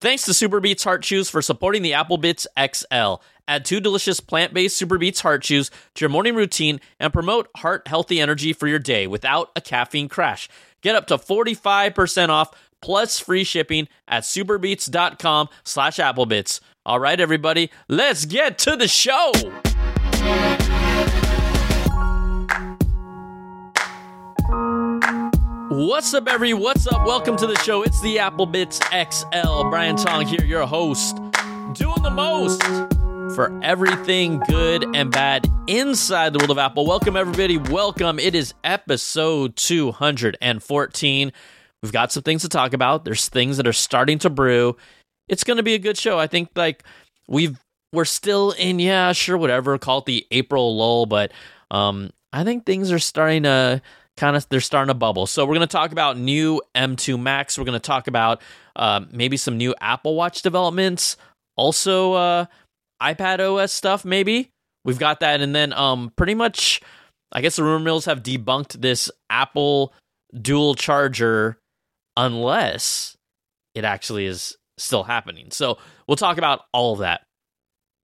Thanks to Super Beets Heart Chews for supporting the Apple Bitz XL. Add two delicious plant based Super Beets Heart Chews to your morning routine and promote heart healthy energy for your day without a caffeine crash. Get up to 45% off plus free shipping at superbeets.com slash applebitz. All right, everybody, let's get to the show. What's up, every? What's up? Welcome to the show. It's the Apple Bitz XL. Brian Tong here, your host, doing the most for everything good and bad inside the world of Apple. Welcome, everybody. Welcome. It is episode 214. We've got some things to talk about. There's things that are starting to brew. It's going to be a good show. I think, like, we've we're still in, yeah, sure, whatever. Call it the April lull, but um, I think things are starting to kind of they're starting to bubble. So we're going to talk about new M2 Max. We're going to talk about uh, maybe some new Apple Watch developments. Also, uh, iPad OS stuff. Maybe we've got that, and then um, pretty much, I guess the rumor mills have debunked this Apple dual charger, unless it actually is still happening. So we'll talk about all of that.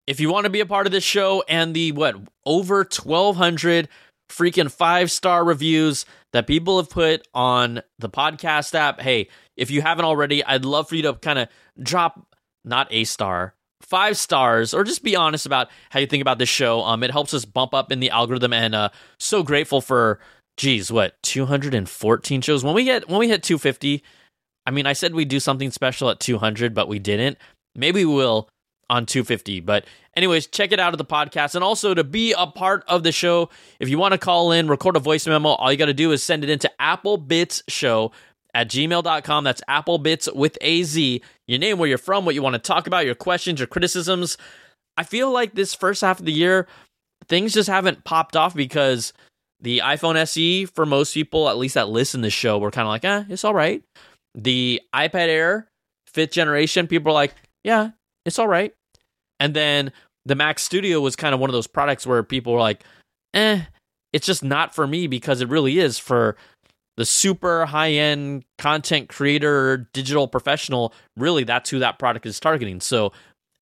If you want to be a part of this show and the what over 1200 freaking five star reviews that people have put on the podcast app. Hey, if you haven't already, I'd love for you to kind of drop not a star, five stars, or just be honest about how you think about this show. Um, it helps us bump up in the algorithm, and uh, so grateful for. Geez, what 214 shows? When we get when we hit 250, I mean, I said we'd do something special at 200, but we didn't. Maybe we will on 250. But, anyways, check it out at the podcast. And also to be a part of the show, if you want to call in, record a voice memo, all you got to do is send it into applebitzshow at gmail.com. That's applebitz with a Z. Your name, where you're from, what you want to talk about, your questions, your criticisms. I feel like this first half of the year, things just haven't popped off because the iPhone SE, for most people, at least that listen to the show, were kind of like, eh, it's all right. The iPad Air, fifth generation, people are like, yeah, it's all right. And then the Mac Studio was kind of one of those products where people were like, eh, it's just not for me because it really is for the super high end content creator, digital professional. Really, that's who that product is targeting. So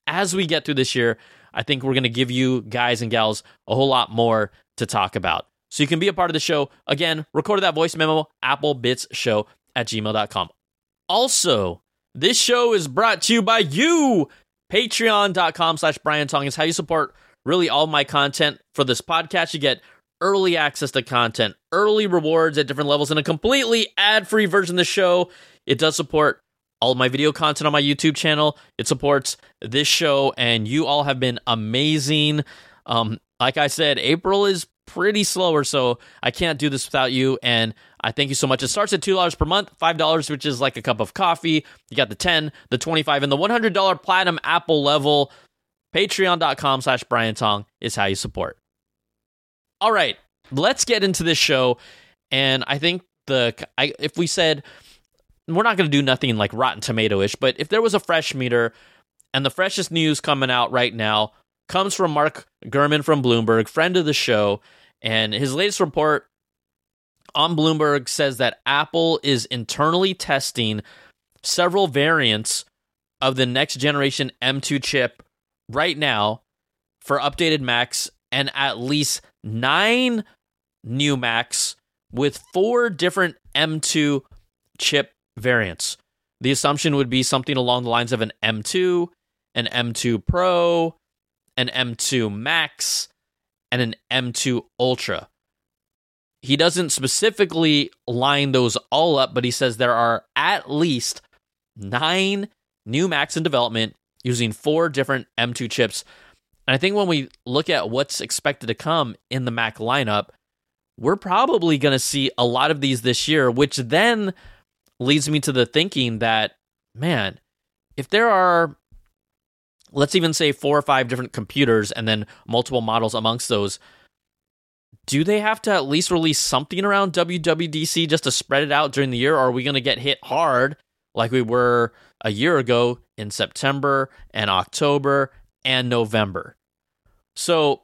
as we get through this year, I think we're going to give you guys and gals a whole lot more to talk about. So you can be a part of the show. Again, record that voice memo, applebitzshow at gmail.com. Also, this show is brought to you by you Patreon.com slash Brian Tong is how you support really all my content for this podcast. You get early access to content, early rewards at different levels, and a completely ad free version of the show. It does support all my video content on my YouTube channel. It supports this show, and you all have been amazing. Um, like I said, April is pretty slower, so I can't do this without you. And I thank you so much. It starts at $2 per month, $5, which is like a cup of coffee. You got the 10, the 25, and the $100 platinum Apple level. Patreon.com slash Brian Tong is how you support. All right, let's get into this show. And I think the I, if we said we're not going to do nothing like Rotten Tomato ish, but if there was a fresh meter and the freshest news coming out right now comes from Mark Gurman from Bloomberg, friend of the show, and his latest report on Bloomberg says that Apple is internally testing several variants of the next generation M2 chip right now for updated Macs and at least nine new Macs with four different M2 chip variants. The assumption would be something along the lines of an M2, an M2 Pro, an M2 Max, and an M2 Ultra. He doesn't specifically line those all up, but he says there are at least nine new Macs in development using four different M2 chips. And I think when we look at what's expected to come in the Mac lineup, we're probably going to see a lot of these this year, which then leads me to the thinking that, man, if there are let's even say four or five different computers and then multiple models amongst those do they have to at least release something around WWDC just to spread it out during the year? Or are we going to get hit hard like we were a year ago in September and October and November? So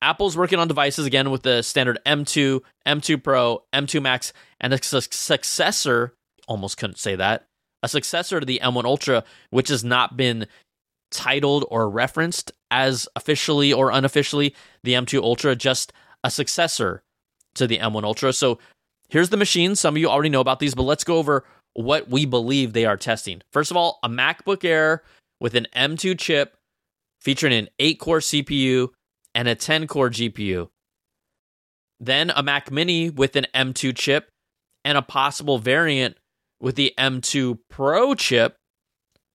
Apple's working on devices again with the standard M2, M2 Pro, M2 Max, and a su- successor, almost couldn't say that, a successor to the M1 Ultra, which has not been titled or referenced as officially or unofficially the M2 Ultra, just a successor to the M1 Ultra. So here's the machine. Some of you already know about these, but let's go over what we believe they are testing. First of all, a MacBook Air with an M2 chip featuring an 8 core CPU and a 10 core GPU. Then a Mac Mini with an M2 chip and a possible variant with the M2 Pro chip.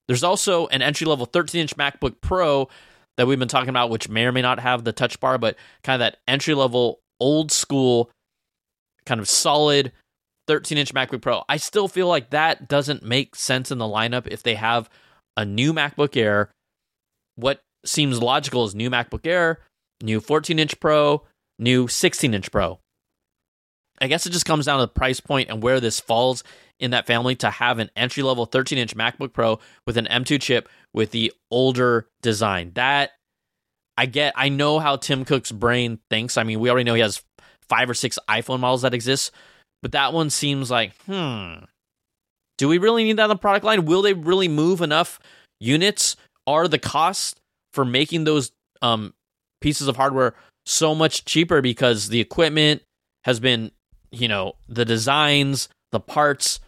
There's also an entry level 13 inch MacBook Pro that we've been talking about, which may or may not have the touch bar, but kind of that entry level, old school, kind of solid 13 inch MacBook Pro. I still feel like that doesn't make sense in the lineup if they have a new MacBook Air. What seems logical is new MacBook Air, new 14 inch Pro, new 16 inch Pro. I guess it just comes down to the price point and where this falls in that family to have an entry level 13 inch MacBook Pro with an M2 chip with the older design. That I get, I know how Tim Cook's brain thinks. I mean, we already know he has five or six iPhone models that exist, but that one seems like, hmm, do we really need that on the product line? Will they really move enough units? Are the costs for making those um, pieces of hardware so much cheaper because the equipment has been, you know, the designs, the parts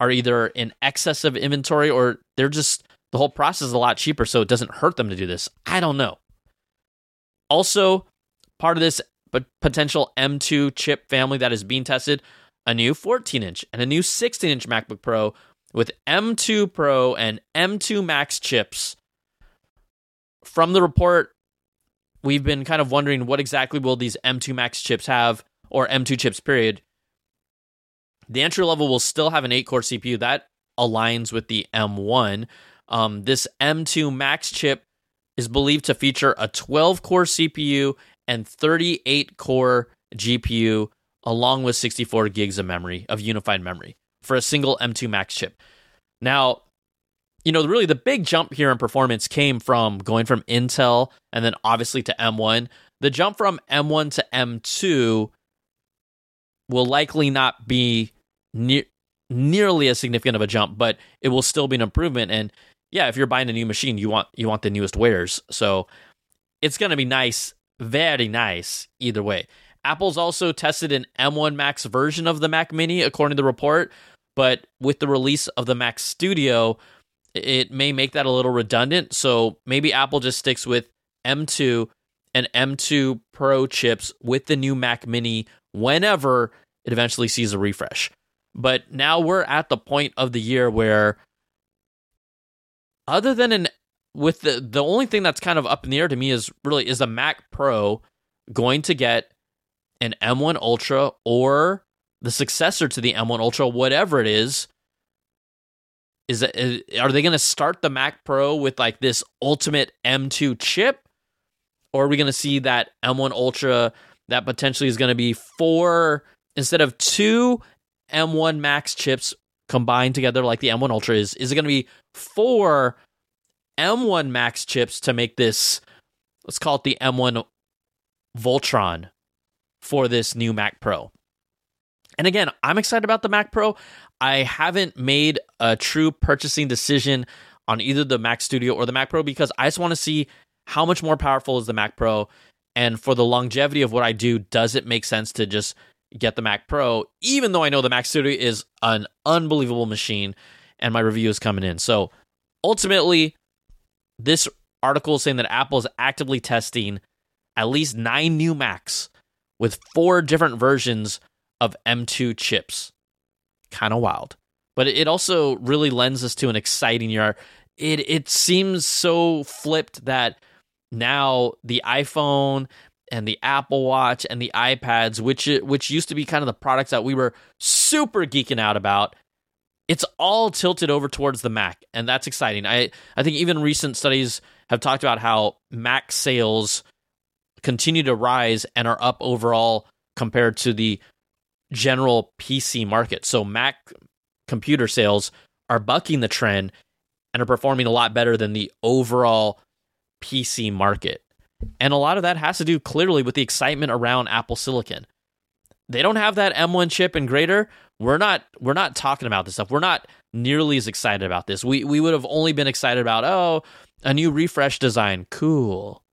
are either in excess of inventory or they're just the whole process is a lot cheaper, so it doesn't hurt them to do this. I don't know. Also, part of this but potential M2 chip family that is being tested, a new 14 inch and a new 16 inch MacBook Pro with M2 Pro and M2 Max chips. From the report, we've been kind of wondering what exactly will these M2 Max chips have, or M2 chips, period. The entry level will still have an 8 core CPU. That aligns with the M1. Um, this M2 Max chip is believed to feature a 12 core CPU and 38 core GPU, along with 64 gigs of memory, of unified memory, for a single M2 Max chip. Now, you know, really the big jump here in performance came from going from Intel and then obviously to M1. The jump from M1 to M2 will likely not be ne- nearly as significant of a jump, but it will still be an improvement. And yeah, if you're buying a new machine, you want you want the newest wares. So it's going to be nice, very nice either way. Apple's also tested an M1 Max version of the Mac Mini, according to the report, but with the release of the Mac Studio, it may make that a little redundant. So maybe Apple just sticks with M2 and M2 Pro chips with the new Mac Mini whenever it eventually sees a refresh. But now we're at the point of the year where, other than an with the the only thing that's kind of up in the air to me is really is the Mac Pro going to get an M1 Ultra or the successor to the M1 Ultra, whatever it is, is, that, is are they going to start the Mac Pro with like this ultimate M2 chip, or are we going to see that M1 Ultra that potentially is going to be four instead of two M1 Max chips combined together like the M1 Ultra is? Is it going to be four M1 Max chips to make this? Let's call it the M1 Voltron for this new Mac Pro. And again, I'm excited about the Mac Pro. I haven't made a true purchasing decision on either the Mac Studio or the Mac Pro because I just want to see how much more powerful is the Mac Pro. And for the longevity of what I do, does it make sense to just get the Mac Pro, even though I know the Mac Studio is an unbelievable machine and my review is coming in. So ultimately, this article is saying that Apple is actively testing at least nine new Macs with four different versions of M2 chips kind of wild. But it also really lends us to an exciting year. It it seems so flipped that now the iPhone and the Apple Watch and the iPads, which uh, which used to be kind of the products that we were super geeking out about, it's all tilted over towards the Mac, and that's exciting. I I think even recent studies have talked about how Mac sales continue to rise and are up overall compared to the general PC market. So Mac computer sales are bucking the trend and are performing a lot better than the overall PC market. And a lot of that has to do clearly with the excitement around Apple Silicon. They don't have that M1 chip and greater. We're not we're not talking about this stuff. We're not nearly as excited about this. We we would have only been excited about oh a new refresh design, cool.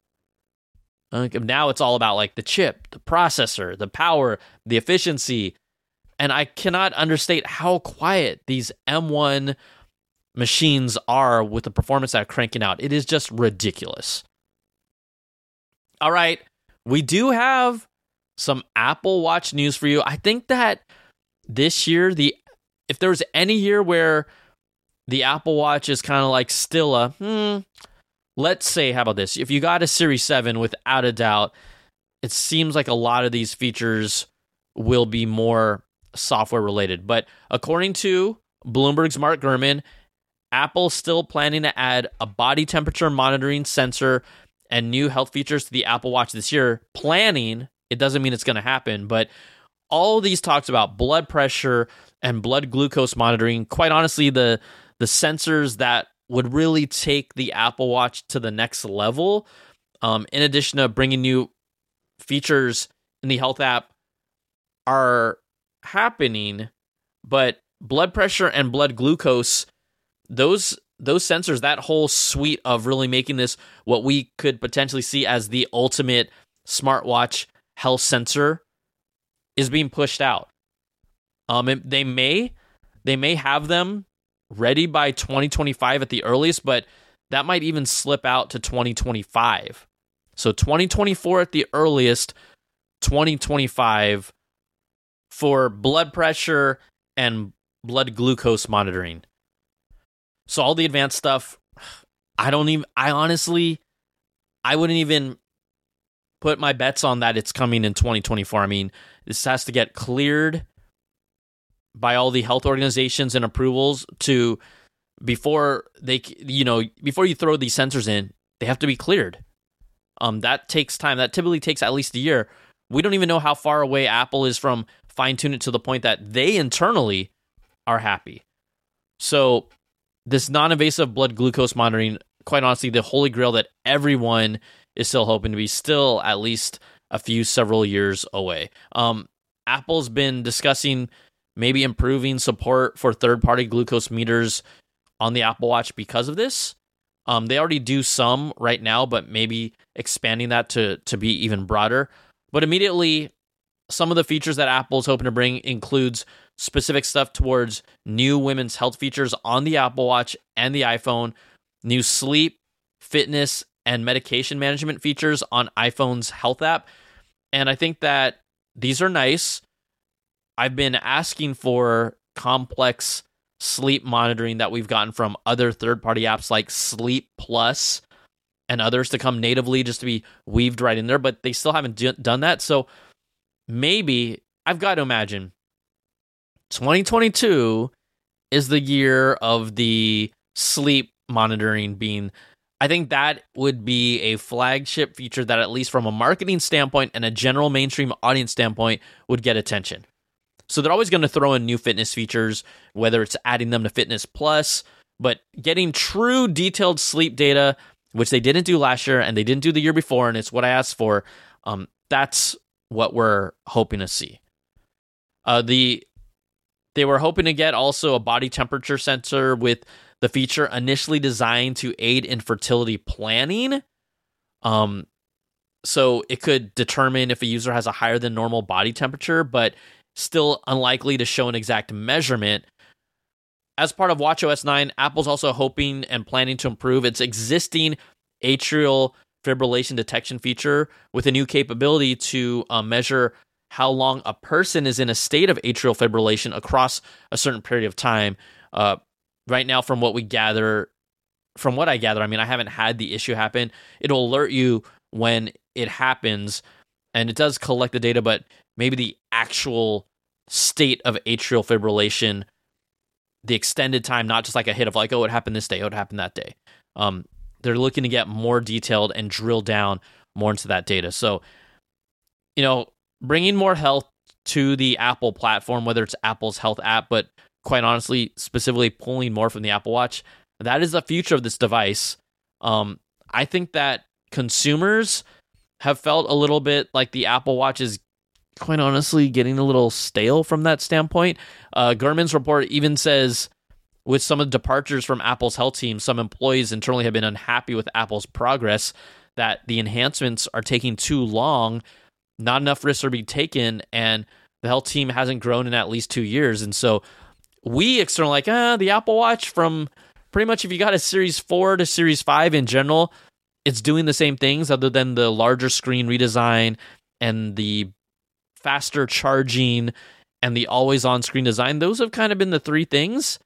now it's all about like the chip, the processor, the power, the efficiency, and I cannot understate how quiet these M1 machines are with the performance that are cranking out. It is just ridiculous. All right, we do have some Apple Watch news for you. I think that this year the if there was any year where the Apple Watch is kind of like still a hmm, let's say how about this? If you got a Series 7 without a doubt, it seems like a lot of these features will be more software related. But according to Bloomberg's Mark Gurman, Apple's still planning to add a body temperature monitoring sensor and new health features to the Apple Watch this year. Planning, it doesn't mean it's going to happen, but all these talks about blood pressure and blood glucose monitoring, quite honestly, the the sensors that would really take the Apple Watch to the next level, um, in addition to bringing new features in the health app, are happening. But blood pressure and blood glucose, those those sensors, that whole suite of really making this what we could potentially see as the ultimate smartwatch health sensor is being pushed out. Um, they may they may have them ready by 2025 at the earliest, but that might even slip out to 2025. So 2024 at the earliest, 2025 for blood pressure and blood glucose monitoring. So all the advanced stuff, I don't even I honestly I wouldn't even put my bets on that it's coming in 2024. I mean, this has to get cleared by all the health organizations and approvals to before they you know before you throw these sensors in they have to be cleared. Um that takes time. That typically takes at least a year. We don't even know how far away apple is from fine tune it to the point that they internally are happy. So this non-invasive blood glucose monitoring quite honestly the holy grail that everyone is still hoping to be still at least a few several years away um apple's been discussing maybe improving support for third party glucose meters on the Apple Watch because of this. Um, they already do some right now, but maybe expanding that to to be even broader. But immediately, some of the features that Apple's hoping to bring includes specific stuff towards new women's health features on the Apple Watch and the iPhone, new sleep, fitness, and medication management features on iPhone's health app. And I think that these are nice. I've been asking for complex sleep monitoring that we've gotten from other third party apps like Sleep Plus and others to come natively just to be weaved right in there, but they still haven't d- done that. So maybe I've got to imagine 2022 is the year of the sleep monitoring being I think that would be a flagship feature that at least from a marketing standpoint and a general mainstream audience standpoint would get attention. So they're always going to throw in new fitness features, whether it's adding them to Fitness Plus, but getting true detailed sleep data, which they didn't do last year and they didn't do the year before, and it's what I asked for. Um, that's what we're hoping to see. Uh, the they were hoping to get also a body temperature sensor with the feature initially designed to aid in fertility planning. Um, so it could determine if a user has a higher than normal body temperature, but still unlikely to show an exact measurement. As part of WatchOS 9, Apple's also hoping and planning to improve its existing atrial fibrillation detection feature with a new capability to uh, measure how long a person is in a state of atrial fibrillation across a certain period of time. Uh, right now, from what we gather, from what I gather, I mean, I haven't had the issue happen. It'll alert you when it happens, and it does collect the data, but maybe the actual state of atrial fibrillation, the extended time, not just like a hit of like, oh, it happened this day, oh, it happened that day. Um, they're looking to get more detailed and drill down more into that data. So, you know, bringing more health to the Apple platform, whether it's Apple's health app, but quite honestly, specifically pulling more from the Apple Watch, that is the future of this device. Um, I think that consumers have felt a little bit like the Apple Watch is quite honestly getting a little stale from that standpoint. Uh, Gurman's report even says with some of the departures from Apple's health team, some employees internally have been unhappy with Apple's progress, that the enhancements are taking too long, not enough risks are being taken, and the health team hasn't grown in at least two years. And so we external like, ah, the Apple Watch from pretty much if you got a Series 4 to Series 5 in general, it's doing the same things other than the larger screen redesign and the faster charging and the always on screen design. Those have kind of been the three things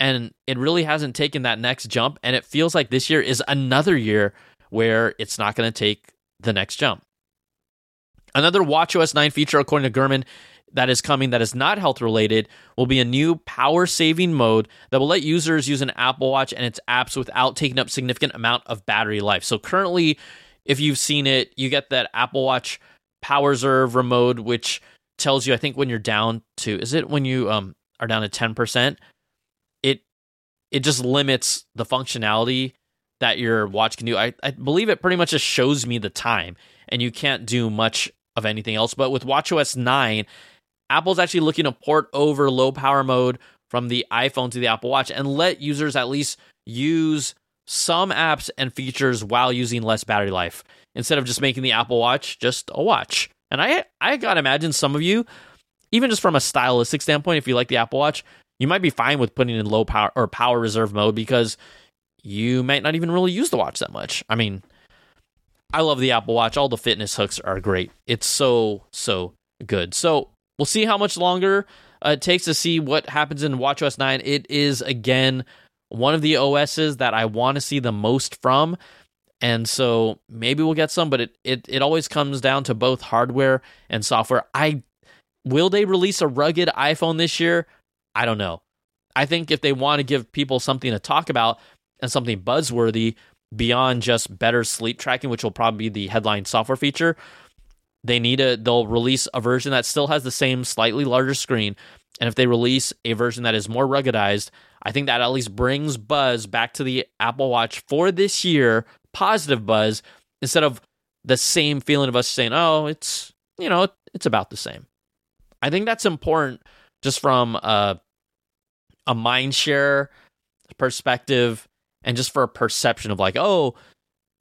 and it really hasn't taken that next jump. And it feels like this year is another year where it's not going to take the next jump. Another WatchOS 9 feature, according to Gurman, that is coming that is not health related will be a new power saving mode that will let users use an Apple Watch and its apps without taking up significant amount of battery life. So currently, if you've seen it, you get that Apple Watch power reserve remote, which tells you, I think, when you're down to is it when you um are down to ten percent, it just limits the functionality that your watch can do. I, I believe it pretty much just shows me the time, and you can't do much of anything else. But with WatchOS 9, Apple's actually looking to port over low power mode from the iPhone to the Apple Watch and let users at least use some apps and features while using less battery life instead of just making the Apple Watch just a watch. And I I gotta imagine some of you, even just from a stylistic standpoint, if you like the Apple Watch, you might be fine with putting in low power or power reserve mode because you might not even really use the watch that much. I mean, I love the Apple Watch. All the fitness hooks are great. It's so, so good. So we'll see how much longer uh, it takes to see what happens in WatchOS 9. It is, again, one of the OSs that I want to see the most from. And so maybe we'll get some, but it, it, it always comes down to both hardware and software. I will they release a rugged iPhone this year? I don't know. I think if they want to give people something to talk about and something buzzworthy beyond just better sleep tracking, which will probably be the headline software feature, they need a they'll release a version that still has the same slightly larger screen. And if they release a version that is more ruggedized, I think that at least brings buzz back to the Apple Watch for this year, positive buzz, instead of the same feeling of us saying, oh, it's, you know, it's about the same. I think that's important just from a a mind share perspective and just for a perception of like, oh,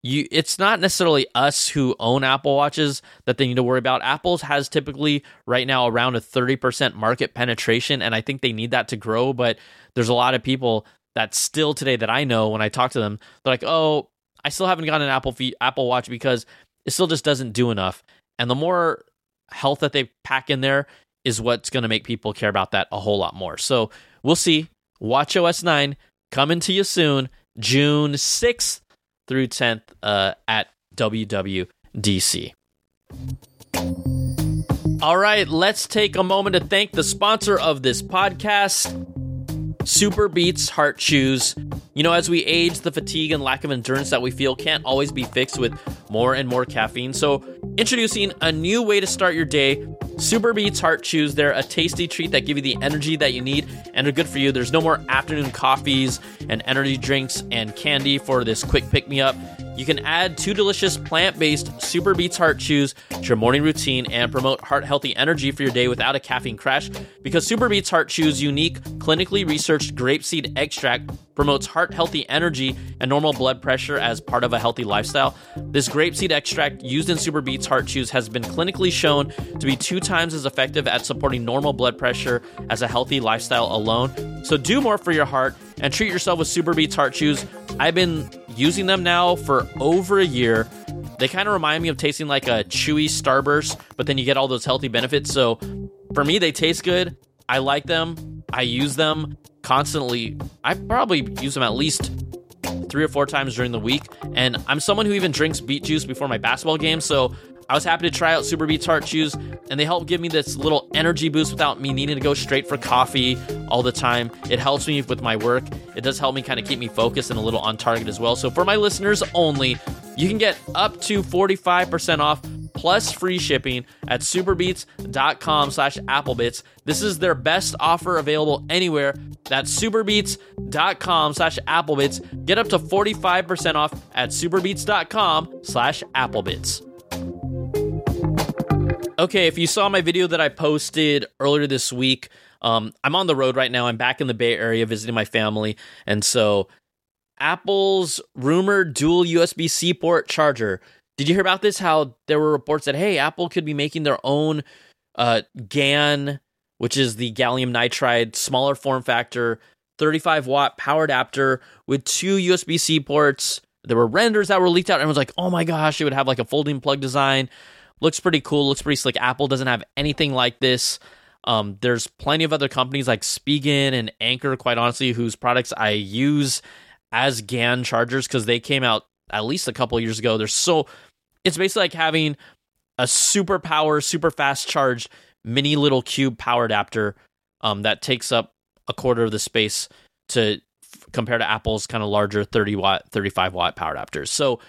you it's not necessarily us who own Apple Watches that they need to worry about. Apple's has typically right now around a 30% market penetration and I think they need that to grow, but there's a lot of people that still today that I know when I talk to them, they're like, "Oh, I still haven't gotten an Apple fee- Apple Watch because it still just doesn't do enough." And the more health that they pack in there is what's going to make people care about that a whole lot more. So we'll see. Watch OS 9 coming to you soon, June 6th through 10th uh, at WWDC. All right, let's take a moment to thank the sponsor of this podcast, SuperBeets Heart Chews. You know, as we age, the fatigue and lack of endurance that we feel can't always be fixed with more and more caffeine. So, introducing a new way to start your day SuperBeets Heart Chews. They're a tasty treat that give you the energy that you need and are good for you. There's no more afternoon coffees and energy drinks and candy for this quick pick me up. You can add two delicious plant based SuperBeets Heart Chews to your morning routine and promote heart healthy energy for your day without a caffeine crash because SuperBeets Heart Chews' unique, clinically researched grapeseed extract promotes heart healthy energy and normal blood pressure as part of a healthy lifestyle. This grapeseed extract used in SuperBeets Heart Chews has been clinically shown to be two times as effective at supporting normal blood pressure as a healthy lifestyle alone. So do more for your heart and treat yourself with SuperBeets Heart Chews. I've been using them now for over a year. They kind of remind me of tasting like a chewy Starburst, but then you get all those healthy benefits. So for me, they taste good. I like them. I use them constantly. I probably use them at least three or four times during the week. And I'm someone who even drinks beet juice before my basketball game. So I was happy to try out SuperBeets Heart Chews, and they help give me this little energy boost without me needing to go straight for coffee all the time. It helps me with my work. It does help me kind of keep me focused and a little on target as well. So for my listeners only, you can get up to 45% off plus free shipping at superbeets.com slash applebitz. This is their best offer available anywhere. That's superbeets.com slash applebitz. Get up to 45% off at superbeets.com slash applebitz. Okay, if you saw my video that I posted earlier this week Um, I'm on the road right now. I'm back in the Bay Area visiting my family, and so Apple's rumored dual USB C port charger. Did you hear about this? How there were reports that hey, Apple could be making their own uh, GaN, which is the gallium nitride smaller form factor, 35 watt power adapter with two USB C ports. There were renders that were leaked out, and was like, oh my gosh, it would have like a folding plug design. Looks pretty cool. Looks pretty slick. Apple doesn't have anything like this. Um, there's plenty of other companies like Spigen and Anker, quite honestly, whose products I use as GaN chargers because they came out at least a couple years ago. They're so it's basically like having a super power, super fast charged mini little cube power adapter um, that takes up a quarter of the space to f- compare to Apple's kind of larger 30 watt, 35 watt power adapters. So,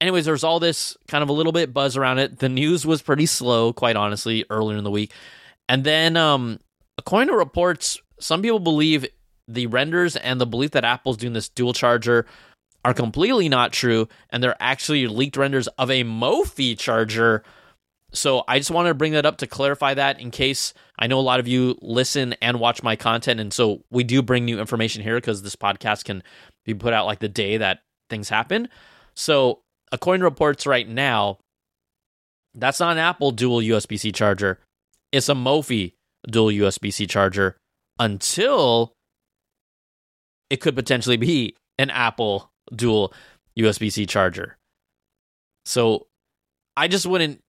anyways, there's all this kind of a little bit buzz around it. The news was pretty slow, quite honestly, earlier in the week. And then, um, according to reports, some people believe the renders and the belief that Apple's doing this dual charger are completely not true, and they're actually leaked renders of a Mophie charger. So I just wanted to bring that up to clarify that in case I know a lot of you listen and watch my content, and so we do bring new information here because this podcast can be put out like the day that things happen. So according to reports right now, that's not an Apple dual USB C charger. It's a Mophie dual USB C charger until it could potentially be an Apple dual USB C charger. So I just wouldn't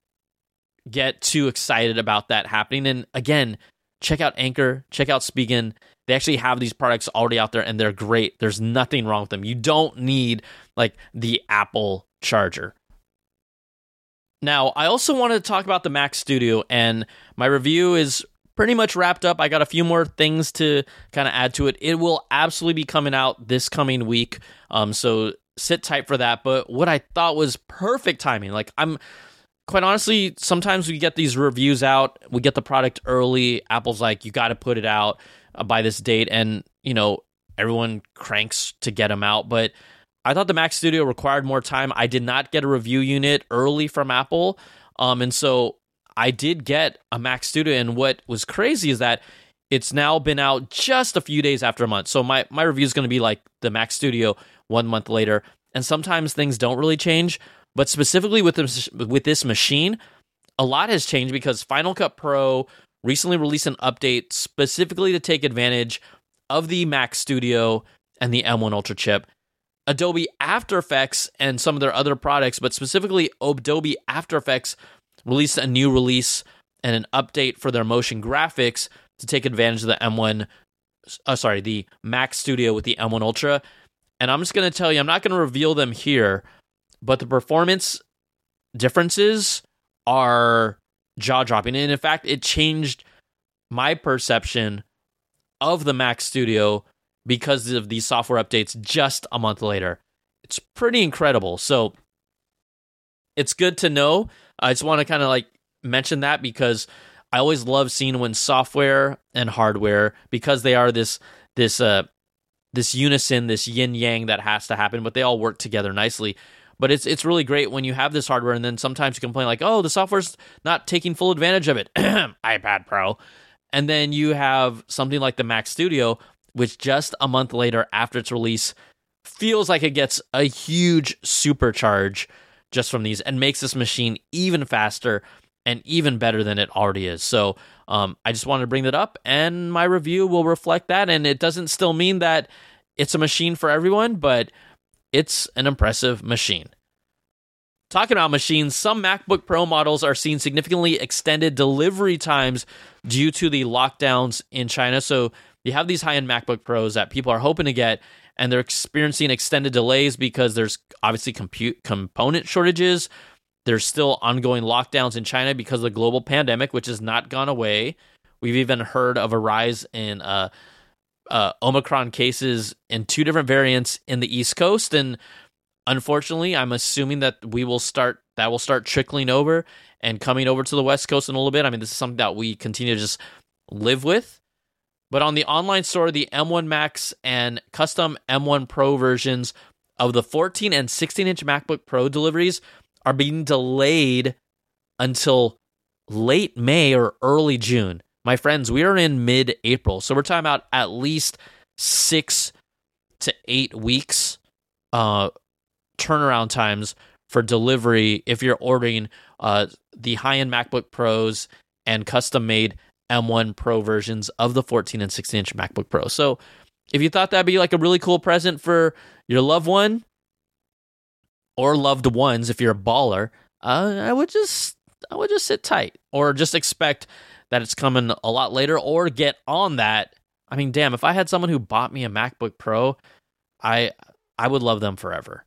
get too excited about that happening. And again, check out Anker, check out Spigen. They actually have these products already out there and they're great. There's nothing wrong with them. You don't need like the Apple charger. Now, I also wanted to talk about the Mac Studio, and my review is pretty much wrapped up. I got a few more things to kind of add to it. It will absolutely be coming out this coming week. Um, so sit tight for that. But what I thought was perfect timing. Like I'm quite honestly, sometimes we get these reviews out, we get the product early. Apple's like, you got to put it out uh, by this date, and you know everyone cranks to get them out. But I thought the Mac Studio required more time. I did not get a review unit early from Apple. Um, and so I did get a Mac Studio, and what was crazy is that it's now been out just a few days after a month. So my my review is going to be like the Mac Studio one month later, and sometimes things don't really change. But specifically with this with this machine, a lot has changed because Final Cut Pro recently released an update specifically to take advantage of the Mac Studio and the M1 Ultra chip. Adobe After Effects and some of their other products, but specifically Adobe After Effects released a new release and an update for their motion graphics to take advantage of the M1 uh, sorry, the Mac Studio with the M1 Ultra. And I'm just going to tell you, I'm not going to reveal them here, but the performance differences are jaw dropping. And in fact, it changed my perception of the Mac Studio because of these software updates just a month later. It's pretty incredible. So it's good to know I just want to kind of like mention that because I always love seeing when software and hardware because they are this this uh this unison, this yin yang that has to happen, but they all work together nicely. But it's it's really great when you have this hardware and then sometimes you complain like, "Oh, the software's not taking full advantage of it." iPad Pro. And then you have something like the Mac Studio which just a month later after its release feels like it gets a huge supercharge just from these and makes this machine even faster and even better than it already is. So um, I just wanted to bring that up, and my review will reflect that. And it doesn't still mean that it's a machine for everyone, but it's an impressive machine. Talking about machines, some MacBook Pro models are seeing significantly extended delivery times due to the lockdowns in China. So you have these high end MacBook Pros that people are hoping to get, and they're experiencing extended delays because there's obviously compute component shortages. There's still ongoing lockdowns in China because of the global pandemic, which has not gone away. We've even heard of a rise in uh, uh, Omicron cases in two different variants in the East Coast, and unfortunately, I'm assuming that we will start that will start trickling over and coming over to the West Coast in a little bit. I mean, this is something that we continue to just live with. But on the online store, the M1 Max and custom M1 Pro versions of the 14 and 16 inch MacBook Pro deliveries are being delayed until late May or early June. my friends, we are in mid April. So we're talking about at least six to eight weeks uh, turnaround times for delivery if you're ordering uh, the high end MacBook Pros and custom made M1 Pro versions of the 14 and 16 inch MacBook Pro. So if you thought that'd be like a really cool present for your loved one or loved ones, if you're a baller, uh, I would just I would just sit tight or just expect that it's coming a lot later or get on that. I mean, damn, if I had someone who bought me a MacBook Pro, I I would love them forever.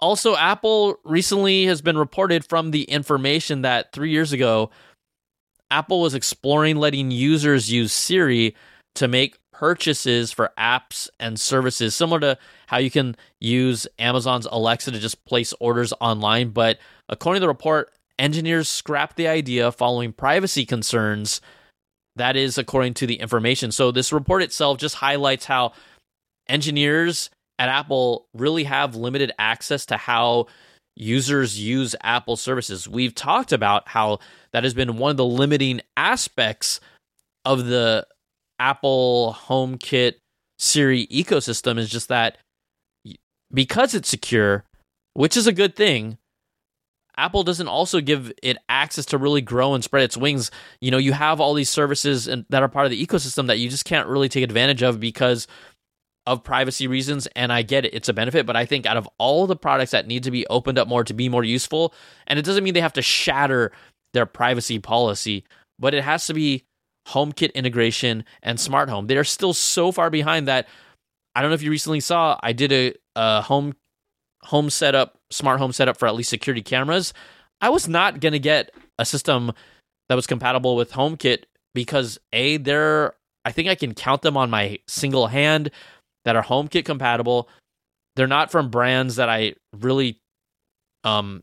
Also, Apple recently has been reported from the information that 3 years ago Apple was exploring letting users use Siri to make purchases for apps and services, similar to how you can use Amazon's Alexa to just place orders online. But according to the report, engineers scrapped the idea following privacy concerns. That is according to the information. So, this report itself just highlights how engineers at Apple really have limited access to how users use Apple services. We've talked about how that has been one of the limiting aspects of the Apple HomeKit Siri ecosystem is just that because it's secure, which is a good thing, Apple doesn't also give it access to really grow and spread its wings. You know, you have all these services and that are part of the ecosystem that you just can't really take advantage of because of privacy reasons and I get it it's a benefit but I think out of all the products that need to be opened up more to be more useful and it doesn't mean they have to shatter their privacy policy but it has to be HomeKit integration and smart home. They are still so far behind that I don't know if you recently saw I did a, a home home setup, smart home setup for at least security cameras. I was not going to get a system that was compatible with HomeKit because a they're I think I can count them on my single hand that are HomeKit compatible. They're not from brands that I really um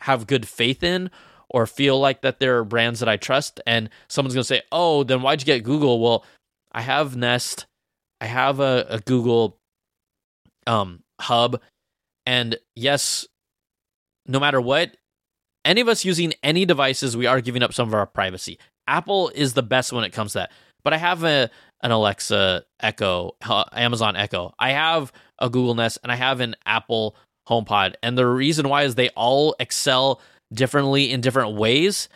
have good faith in or feel like that there are brands that I trust, and someone's to say, "Oh, then why'd you get Google?" Well, I have Nest, I have a, a Google um, Hub, and yes, no matter what, any of us using any devices, we are giving up some of our privacy. Apple is the best when it comes to that. But I have a an Alexa Echo, uh, Amazon Echo. I have a Google Nest, and I have an Apple HomePod. And the reason why is they all excel differently in different ways.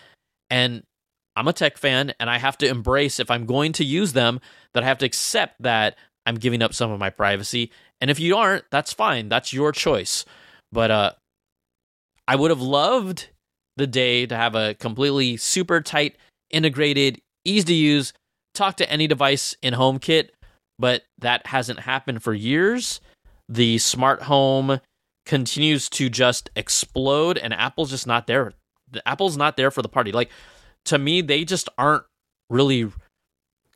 And I'm a tech fan and I have to embrace if I'm going to use them that I have to accept that I'm giving up some of my privacy. And if you aren't, that's fine. That's your choice. But uh I would have loved the day to have a completely super tight integrated easy to use talk to any device in HomeKit, but that hasn't happened for years. The smart home continues to just explode and Apple's just not there. Apple's not there for the party. Like to me, they just aren't really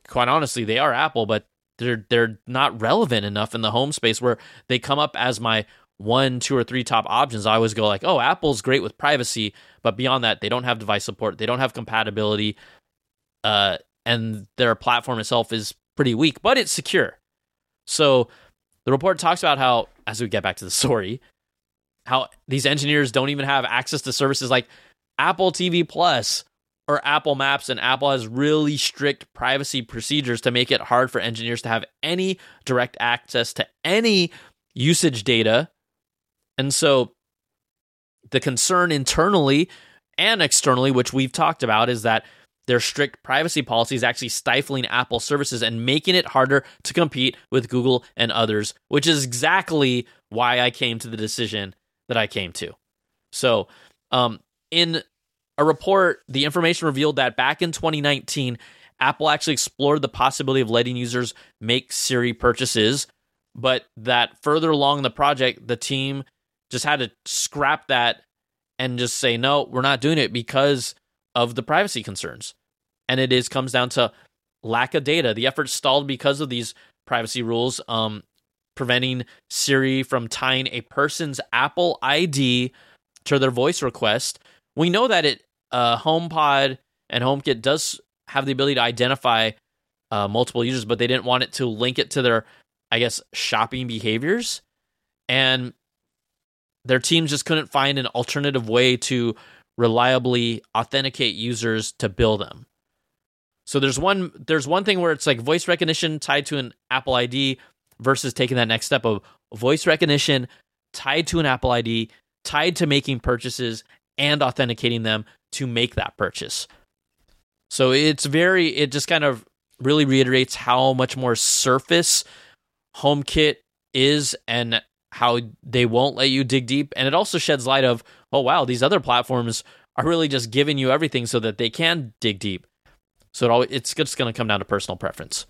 quite honestly, they are Apple, but they're they're not relevant enough in the home space where they come up as my one, two, or three top options. I always go like, oh, Apple's great with privacy, but beyond that, they don't have device support, they don't have compatibility, uh, and their platform itself is pretty weak, but it's secure. So the report talks about how, as we get back to the story, how these engineers don't even have access to services like Apple TV Plus or Apple Maps, and Apple has really strict privacy procedures to make it hard for engineers to have any direct access to any usage data. And so the concern internally and externally, which we've talked about, is that their strict privacy policy is actually stifling Apple services and making it harder to compete with Google and others, which is exactly why I came to the decision that I came to. So, um, in a report, the information revealed that back in 2019, Apple actually explored the possibility of letting users make Siri purchases, but that further along the project, the team just had to scrap that and just say, no, we're not doing it because of the privacy concerns. And it is comes down to lack of data. The effort stalled because of these privacy rules. Um, preventing Siri from tying a person's Apple ID to their voice request. We know that it uh, HomePod and HomeKit does have the ability to identify uh, multiple users, but they didn't want it to link it to their, I guess, shopping behaviors. And their teams just couldn't find an alternative way to reliably authenticate users to bill them. So there's one there's one thing where it's like voice recognition tied to an Apple ID versus taking that next step of voice recognition tied to an Apple ID, tied to making purchases and authenticating them to make that purchase. So it's very it just kind of really reiterates how much more surface HomeKit is and how they won't let you dig deep and it also sheds light of oh wow these other platforms are really just giving you everything so that they can dig deep so it all, it's just going to come down to personal preference.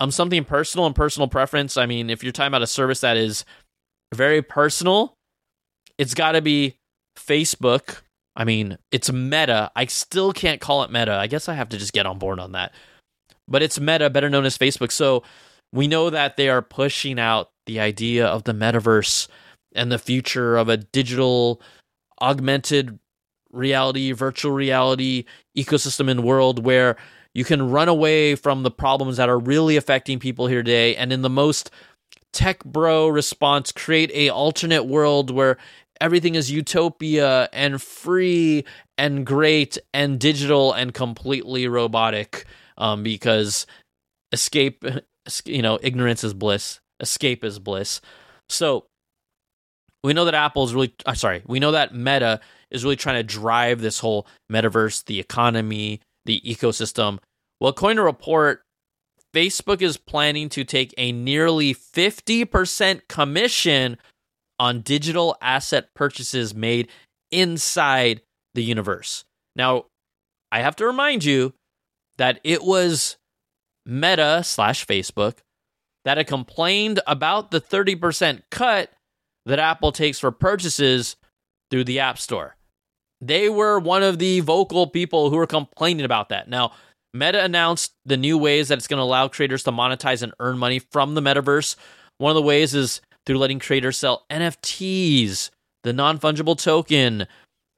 Um something personal and personal preference i mean if you're talking about a service that is very personal it's got to be facebook. I mean it's meta. I still can't call it meta. I guess i have to just get on board on that. But it's meta better known as facebook. So we know that they are pushing out the idea of the metaverse and the future of a digital augmented reality, virtual reality ecosystem and world where you can run away from the problems that are really affecting people here today and in the most tech bro response create a alternate world where everything is utopia and free and great and digital and completely robotic um, because escape you know ignorance is bliss escape is bliss. So we know that Apple is really uh, sorry, we know that Meta is really trying to drive this whole metaverse, the economy, the ecosystem. Well, according to report, Facebook is planning to take a nearly 50% commission on digital asset purchases made inside the universe. Now, I have to remind you that it was Meta slash Facebook that had complained about the 30% cut that Apple takes for purchases through the App Store. They were one of the vocal people who were complaining about that. Now, Meta announced the new ways that it's going to allow creators to monetize and earn money from the metaverse. One of the ways is through letting creators sell NFTs, the non fungible token,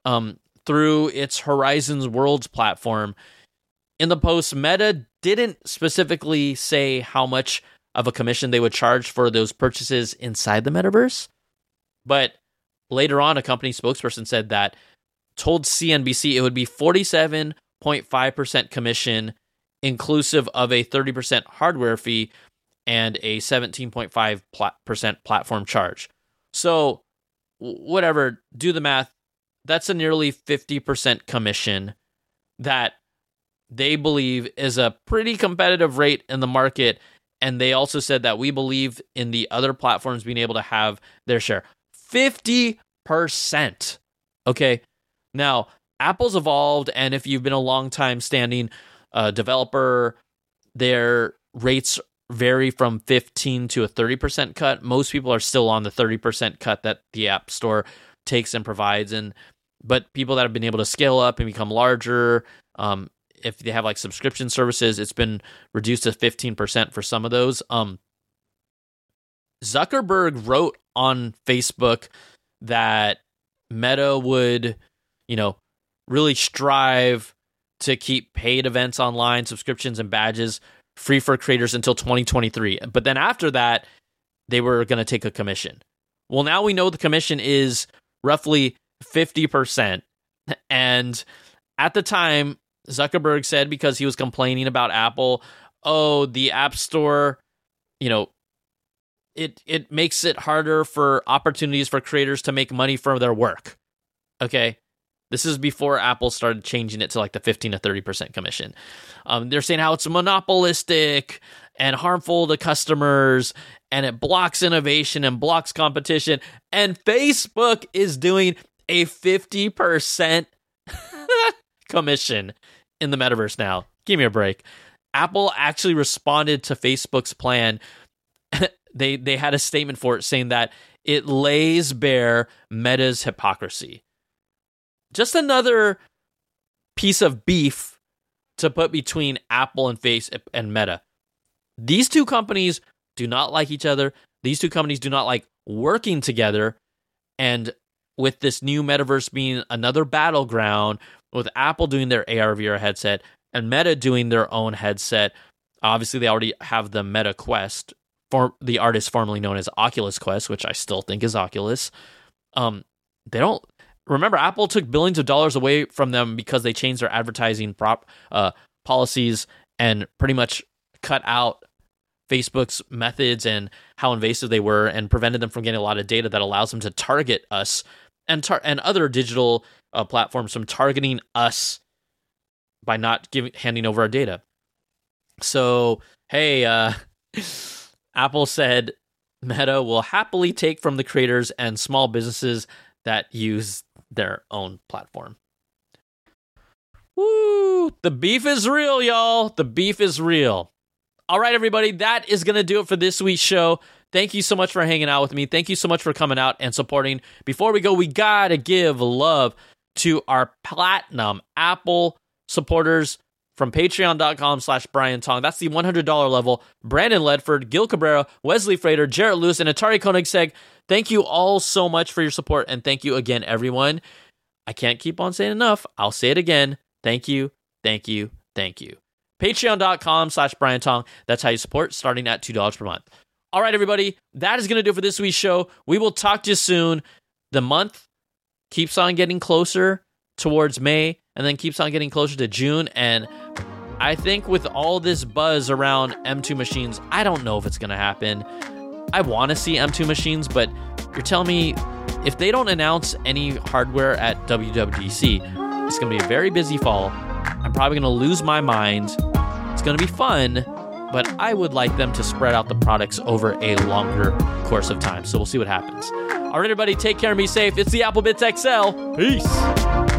um, through its Horizons Worlds platform. In the post, Meta didn't specifically say how much of a commission they would charge for those purchases inside the metaverse. But later on, a company spokesperson said that told CNBC it would be 47.5% commission, inclusive of a 30% hardware fee and a 17.5% platform charge. So, whatever, do the math. That's a nearly 50% commission that they believe is a pretty competitive rate in the market and they also said that we believe in the other platforms being able to have their share. 50%. Okay. Now, Apple's evolved, and if you've been a long time standing uh, developer, their rates vary from 15 to a 30% cut. Most people are still on the 30% cut that the App Store takes and provides. And but people that have been able to scale up and become larger, um, if they have like subscription services, it's been reduced to 15% for some of those. Um, Zuckerberg wrote on Facebook that Meta would, you know, really strive to keep paid events online, subscriptions, and badges free for creators until 2023. But then after that, they were going to take a commission. Well, now we know the commission is roughly 50%. And at the time, Zuckerberg said because he was complaining about Apple, oh, the App Store, you know, it it makes it harder for opportunities for creators to make money from their work. Okay. This is before Apple started changing it to like the 15 to 30% commission. Um, they're saying how it's monopolistic and harmful to customers and it blocks innovation and blocks competition. And Facebook is doing a 50% commission in the metaverse now. Give me a break. Apple actually responded to Facebook's plan. they they had a statement for it saying that it lays bare Meta's hypocrisy. Just another piece of beef to put between Apple and Face and Meta. These two companies do not like each other. These two companies do not like working together. And with this new metaverse being another battleground with Apple doing their AR VR headset and Meta doing their own headset. Obviously, they already have the Meta Quest, for the artist formerly known as Oculus Quest, which I still think is Oculus. Um, they don't. Remember, Apple took billions of dollars away from them because they changed their advertising prop uh, policies and pretty much cut out Facebook's methods and how invasive they were, and prevented them from getting a lot of data that allows them to target us and tar- and other digital uh, platforms from targeting us by not giving handing over our data. So hey, uh, Apple said Meta will happily take from the creators and small businesses that use their own platform. Woo! The beef is real, y'all. The beef is real. All right, everybody, that is going to do it for this week's show. Thank you so much for hanging out with me. Thank you so much for coming out and supporting. Before we go, we got to give love to our platinum Apple supporters from patreon.com slash Brian Tong. That's the $100 level. Brandon Ledford, Gil Cabrera, Wesley Frater, Jarrett Lewis, and Atari Koenigsegg. Thank you all so much for your support. And thank you again, everyone. I can't keep on saying enough. I'll say it again. Thank you. Thank you. Thank you. Patreon.com slash Brian Tong. That's how you support, starting at $2 per month. All right, everybody. That is going to do it for this week's show. We will talk to you soon. The month keeps on getting closer towards May and then keeps on getting closer to June. And I think with all this buzz around M2 machines, I don't know if it's going to happen. I want to see M2 machines, but you're telling me if they don't announce any hardware at WWDC, it's going to be a very busy fall. I'm probably going to lose my mind. It's going to be fun, but I would like them to spread out the products over a longer course of time. So we'll see what happens. All right, everybody, take care and be safe. It's the Apple Bitz XL. Peace.